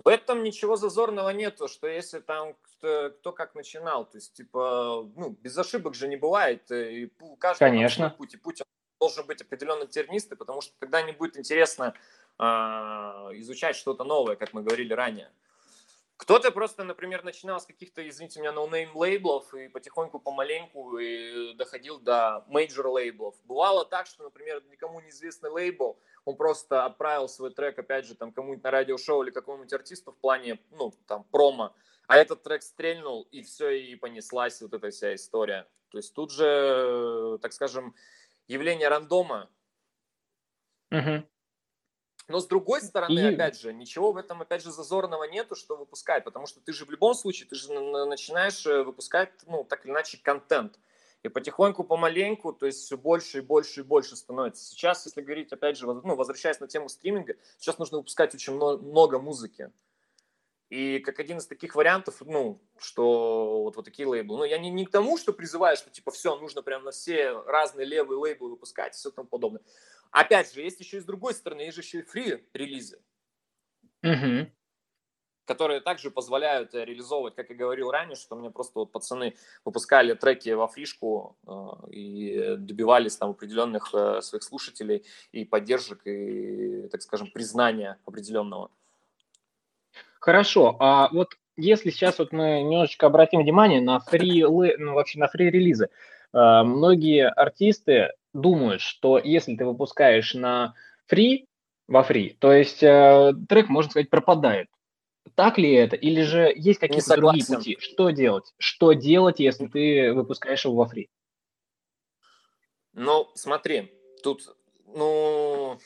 В этом ничего зазорного нету, что если там кто, кто как начинал, то есть, типа, ну, без ошибок же не бывает, и у каждого Конечно. путь, и путь должен быть определенно тернистый, потому что тогда не будет интересно э, изучать что-то новое, как мы говорили ранее. Кто-то просто, например, начинал с каких-то, извините меня, no-name лейблов и потихоньку, помаленьку и доходил до major лейблов. Бывало так, что, например, никому неизвестный лейбл, он просто отправил свой трек, опять же, там, кому-нибудь на радиошоу или какому-нибудь артисту в плане, ну, там, промо, а этот трек стрельнул, и все, и понеслась вот эта вся история. То есть тут же, так скажем, явление рандома. Угу. Но с другой стороны, и... опять же, ничего в этом, опять же, зазорного нету, что выпускать, потому что ты же в любом случае, ты же начинаешь э, выпускать, ну, так или иначе, контент. И потихоньку, помаленьку, то есть все больше и больше и больше становится. Сейчас, если говорить, опять же, ну, возвращаясь на тему стриминга, сейчас нужно выпускать очень много музыки. И как один из таких вариантов, ну, что вот, вот такие лейблы. Ну, я не, не к тому, что призываю, что типа все, нужно прям на все разные левые лейблы выпускать и все тому подобное. Опять же, есть еще и с другой стороны, есть же еще и фри-релизы, угу. которые также позволяют э, реализовывать, как я говорил ранее, что мне просто вот пацаны выпускали треки во фришку э, и добивались там определенных э, своих слушателей и поддержек, и, так скажем, признания определенного. Хорошо, а вот если сейчас вот мы немножечко обратим внимание на фри, ну, вообще на фри-релизы, многие артисты думают, что если ты выпускаешь на фри, во фри, то есть э, трек, можно сказать, пропадает. Так ли это? Или же есть какие-то другие пути? Что делать? Что делать, если ты выпускаешь его во фри? Ну, смотри, тут, ну,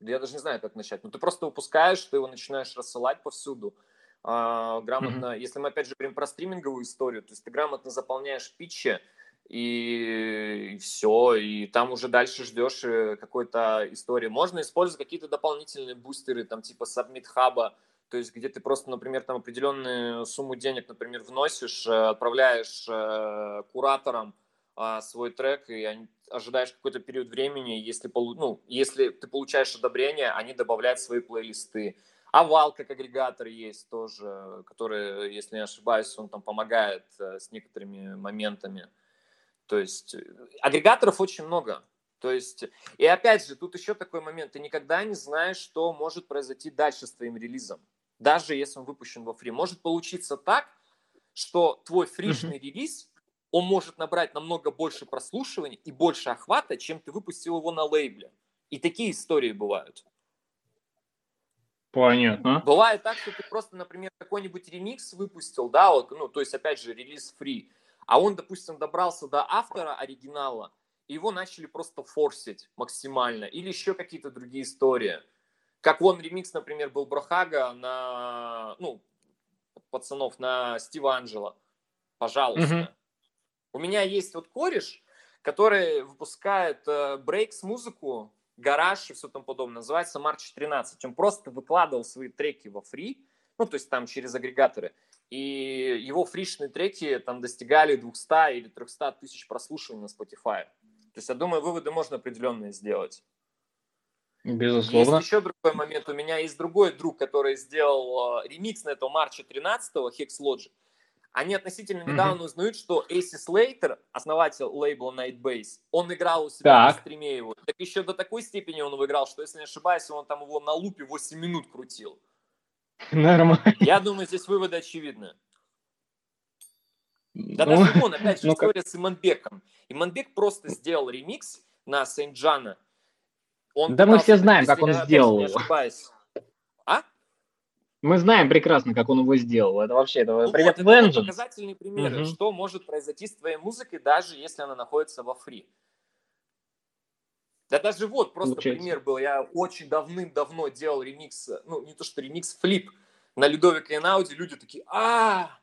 я даже не знаю, как начать. Ну, ты просто выпускаешь, ты его начинаешь рассылать повсюду. А, грамотно, mm-hmm. если мы опять же говорим про стриминговую историю, то есть ты грамотно заполняешь питчи, и, все, и там уже дальше ждешь э, какой-то истории. Можно использовать какие-то дополнительные бустеры, там типа Submit Hub, то есть где ты просто, например, там определенную сумму денег, например, вносишь, э, отправляешь э, кураторам а, свой трек и ожидаешь какой-то период времени, если, ну, если ты получаешь одобрение, они добавляют свои плейлисты. Овал как агрегатор есть тоже, который, если не ошибаюсь, он там помогает с некоторыми моментами. То есть э, агрегаторов очень много. То есть, и опять же, тут еще такой момент, ты никогда не знаешь, что может произойти дальше с твоим релизом. Даже если он выпущен во фри. Может получиться так, что твой фришный mm-hmm. релиз, он может набрать намного больше прослушиваний и больше охвата, чем ты выпустил его на лейбле. И такие истории бывают. Понятно. Бывает так, что ты просто, например, какой-нибудь ремикс выпустил, да, вот, ну, то есть, опять же, релиз фри, а он, допустим, добрался до автора оригинала, и его начали просто форсить максимально. Или еще какие-то другие истории. Как вон ремикс, например, был Брохага на, ну, пацанов, на Стива Анджела. Пожалуйста. Mm-hmm. У меня есть вот кореш, который выпускает э, брейкс музыку, гараж и все тому подобное. Называется March 13. Он просто выкладывал свои треки во фри, ну, то есть там через агрегаторы и его фришные треки там достигали 200 или 300 тысяч прослушиваний на Spotify. То есть, я думаю, выводы можно определенные сделать. Безусловно. Есть еще другой момент. У меня есть другой друг, который сделал э, ремикс на этого марча 13-го, Hex Logic. Они относительно недавно mm-hmm. узнают, что Эйси Слейтер, основатель лейбла Nightbase, он играл у себя так. на стриме его. Так еще до такой степени он его играл, что, если не ошибаюсь, он там его на лупе 8 минут крутил. [laughs] Нормально. Я думаю, здесь выводы очевидны. Да ну, даже вон, опять же, ну, история как... с Иманбеком. Иманбек просто сделал ремикс на Сент-Джана. Он да мы все знаем, как он сделал его. А? Мы знаем прекрасно, как он его сделал. Это вообще это ну привет вот, Это показательные примеры, угу. что может произойти с твоей музыкой, даже если она находится во фри. Да даже вот, просто Получается. пример был. Я очень давным-давно делал ремикс, ну, не то что ремикс, флип на Людовика Инауди. Люди такие, а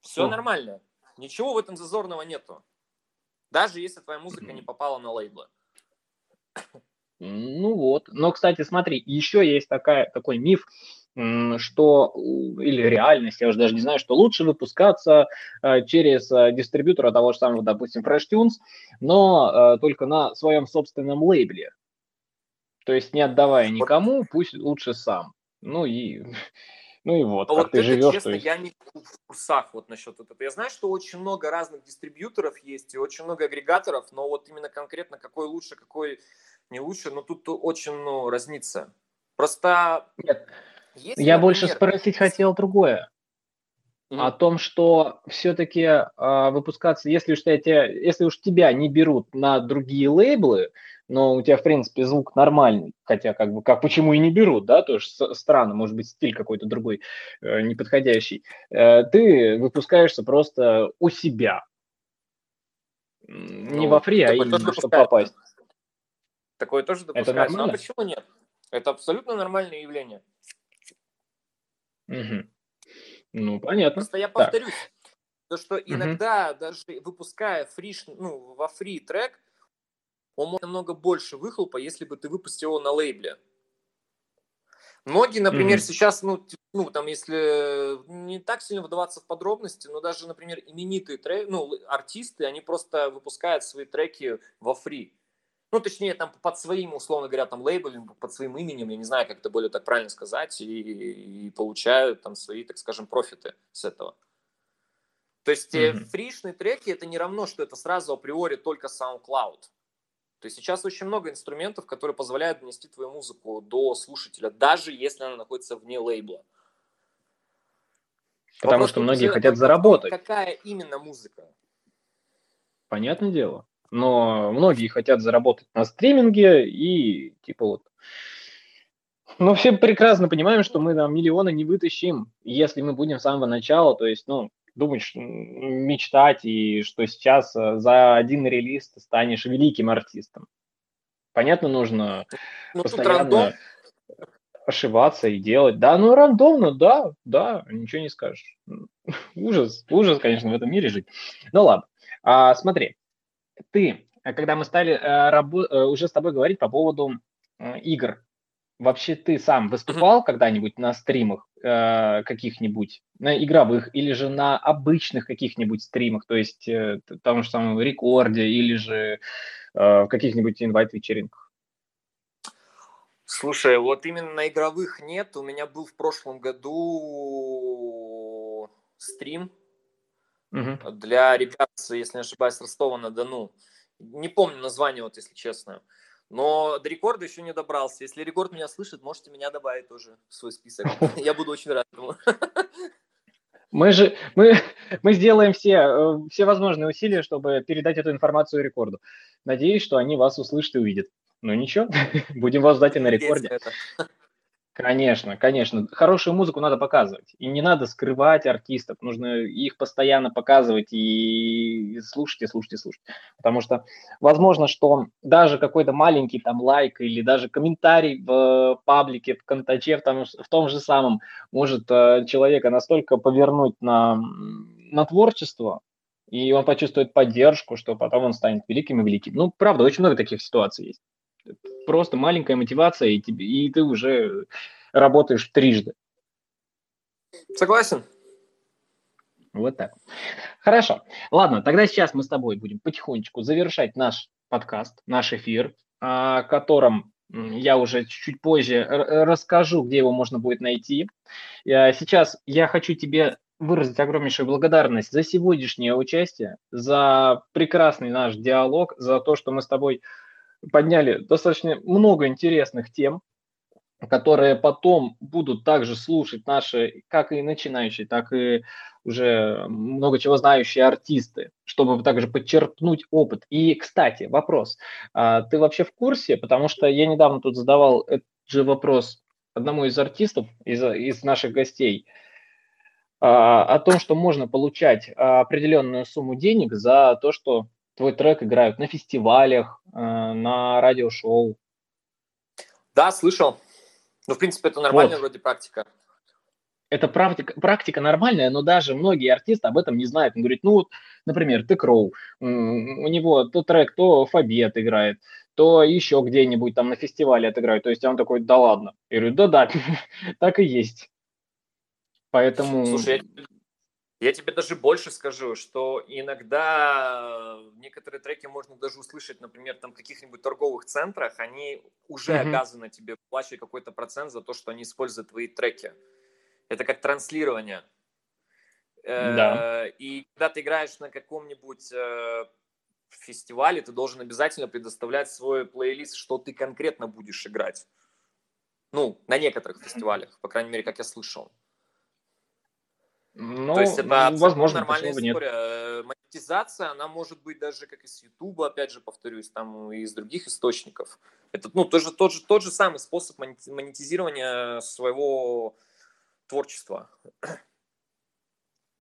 Все О. нормально. Ничего в этом зазорного нету. Даже если твоя музыка не попала на лейблы. Ну вот. Но, кстати, смотри, еще есть такая, такой миф, что, или реальность, я уже даже не знаю, что лучше выпускаться э, через э, дистрибьютора того же самого, допустим, FreshTunes, но э, только на своем собственном лейбле. То есть не отдавая никому, пусть лучше сам. Ну и, [laughs] ну и вот, а вот ты это, живешь. Честно, есть... я не в курсах вот насчет этого. Я знаю, что очень много разных дистрибьюторов есть и очень много агрегаторов, но вот именно конкретно какой лучше, какой не лучше, но тут очень ну, разница. Просто Нет. Если, Я например, больше спросить хотел другое. Mm-hmm. О том, что все-таки э, а, выпускаться, если уж, тебя, если уж тебя не берут на другие лейблы, но у тебя, в принципе, звук нормальный, хотя как бы, как почему и не берут, да, тоже странно, может быть, стиль какой-то другой, э, неподходящий, э, ты выпускаешься просто у себя. Не ну, во фри, а именно, чтобы попасть. Такое тоже допускается. Это нормально? А почему нет? Это абсолютно нормальное явление. Угу. Ну, понятно. Просто я повторюсь, так. то, что иногда угу. даже выпуская фриш, ну, во фри трек, он может намного больше выхлопа, если бы ты выпустил его на лейбле. Многие, например, mm-hmm. сейчас, ну, ну, там, если не так сильно вдаваться в подробности, но даже, например, именитые трек, ну, артисты, они просто выпускают свои треки во фри. Ну, точнее, там под своим, условно говоря, там лейблем, под своим именем, я не знаю, как это более так правильно сказать, и, и получают там свои, так скажем, профиты с этого. То есть mm-hmm. фришные треки это не равно, что это сразу априори только SoundCloud. То есть сейчас очень много инструментов, которые позволяют донести твою музыку до слушателя, даже если она находится вне лейбла. Потому Вопрос что многие хотят заработать. Какая именно музыка? Понятное дело. Но многие хотят заработать на стриминге и типа вот. Но все прекрасно понимаем, что мы там миллионы не вытащим, если мы будем с самого начала, то есть, ну, думать, мечтать, и что сейчас э, за один релиз ты станешь великим артистом. Понятно, нужно ну, постоянно ошибаться и делать. Да, ну рандомно, да, да, ничего не скажешь. [laughs] ужас, ужас, конечно, в этом мире жить. Ну ладно, а, смотри, ты, когда мы стали рабо- э, уже с тобой говорить по поводу а, игр, Вообще ты сам выступал когда-нибудь на стримах э, каких-нибудь, на игровых или же на обычных каких-нибудь стримах, то есть э, том же самом рекорде или же э, в каких-нибудь инвайт-вечеринках? Слушай, вот именно на игровых нет. У меня был в прошлом году стрим угу. для ребят, если не ошибаюсь, Ростова-на-Дону. Не помню название, вот если честно. Но до рекорда еще не добрался. Если рекорд меня слышит, можете меня добавить тоже в свой список. [laughs] Я буду очень рад этому. Мы же мы, мы сделаем все, э, все возможные усилия, чтобы передать эту информацию рекорду. Надеюсь, что они вас услышат и увидят. Ну ничего, [laughs] будем вас ждать и на рекорде. Конечно, конечно. Хорошую музыку надо показывать. И не надо скрывать артистов. Нужно их постоянно показывать и слушать, и слушать, и слушать. Потому что возможно, что даже какой-то маленький там лайк или даже комментарий в паблике, в контаче, в том, в том же самом, может э, человека настолько повернуть на, на творчество, и он почувствует поддержку, что потом он станет великим и великим. Ну, правда, очень много таких ситуаций есть. Просто маленькая мотивация, и, тебе, и ты уже работаешь трижды. Согласен. Вот так. Хорошо. Ладно, тогда сейчас мы с тобой будем потихонечку завершать наш подкаст, наш эфир, о котором я уже чуть позже расскажу, где его можно будет найти. Сейчас я хочу тебе выразить огромнейшую благодарность за сегодняшнее участие, за прекрасный наш диалог, за то, что мы с тобой подняли достаточно много интересных тем, которые потом будут также слушать наши, как и начинающие, так и уже много чего знающие артисты, чтобы также подчеркнуть опыт. И, кстати, вопрос. А ты вообще в курсе? Потому что я недавно тут задавал этот же вопрос одному из артистов, из, из наших гостей, а, о том, что можно получать определенную сумму денег за то, что твой трек играют на фестивалях, э, на радиошоу. Да, слышал. Ну, в принципе, это нормальная вот. вроде практика. Это практика, практика нормальная, но даже многие артисты об этом не знают. Он говорит, ну вот, например, ты Кроу, у него то трек, то Фабет играет, то еще где-нибудь там на фестивале отыграют. То есть он такой, да ладно. Я говорю, да-да, [laughs] так и есть. Поэтому... Слушай, я я тебе даже больше скажу, что иногда некоторые треки можно даже услышать, например, там в каких-нибудь торговых центрах, они уже mm-hmm. обязаны тебе платить какой-то процент за то, что они используют твои треки. Это как транслирование. Да. Э, и когда ты играешь на каком-нибудь э, фестивале, ты должен обязательно предоставлять свой плейлист, что ты конкретно будешь играть. Ну, на некоторых фестивалях, по крайней мере, как я слышал. Ну, То есть это возможно, нормальная история. Нет. Монетизация, она может быть даже как из Ютуба, опять же, повторюсь, там и из других источников. Это ну, тоже, тот, же, тот же самый способ монетизирования своего творчества.